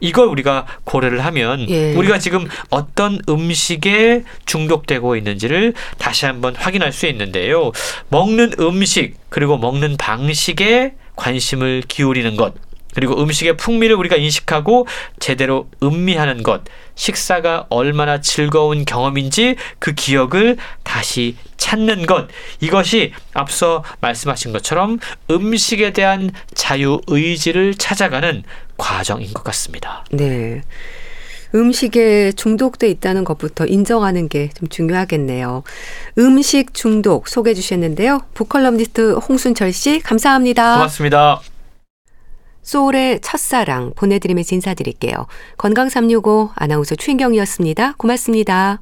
이걸 우리가 고려를 하면 예. 우리가 지금 어떤 음식에 중독되고 있는지를 다시 한번 확인할 수 있는데요. 먹는 음식 그리고 먹는 방식에 관심을 기울이는 것 그리고 음식의 풍미를 우리가 인식하고 제대로 음미하는 것, 식사가 얼마나 즐거운 경험인지 그 기억을 다시 찾는 것, 이것이 앞서 말씀하신 것처럼 음식에 대한 자유 의지를 찾아가는 과정인 것 같습니다. 네. 음식에 중독돼 있다는 것부터 인정하는 게 좀 중요하겠네요. 음식 중독 소개해 주셨는데요. 북컬럼니스트 홍순철 씨 감사합니다. 고맙습니다. 소울의 첫사랑 보내드리면서 인사드릴게요. 건강365 아나운서 최인경이었습니다. 고맙습니다.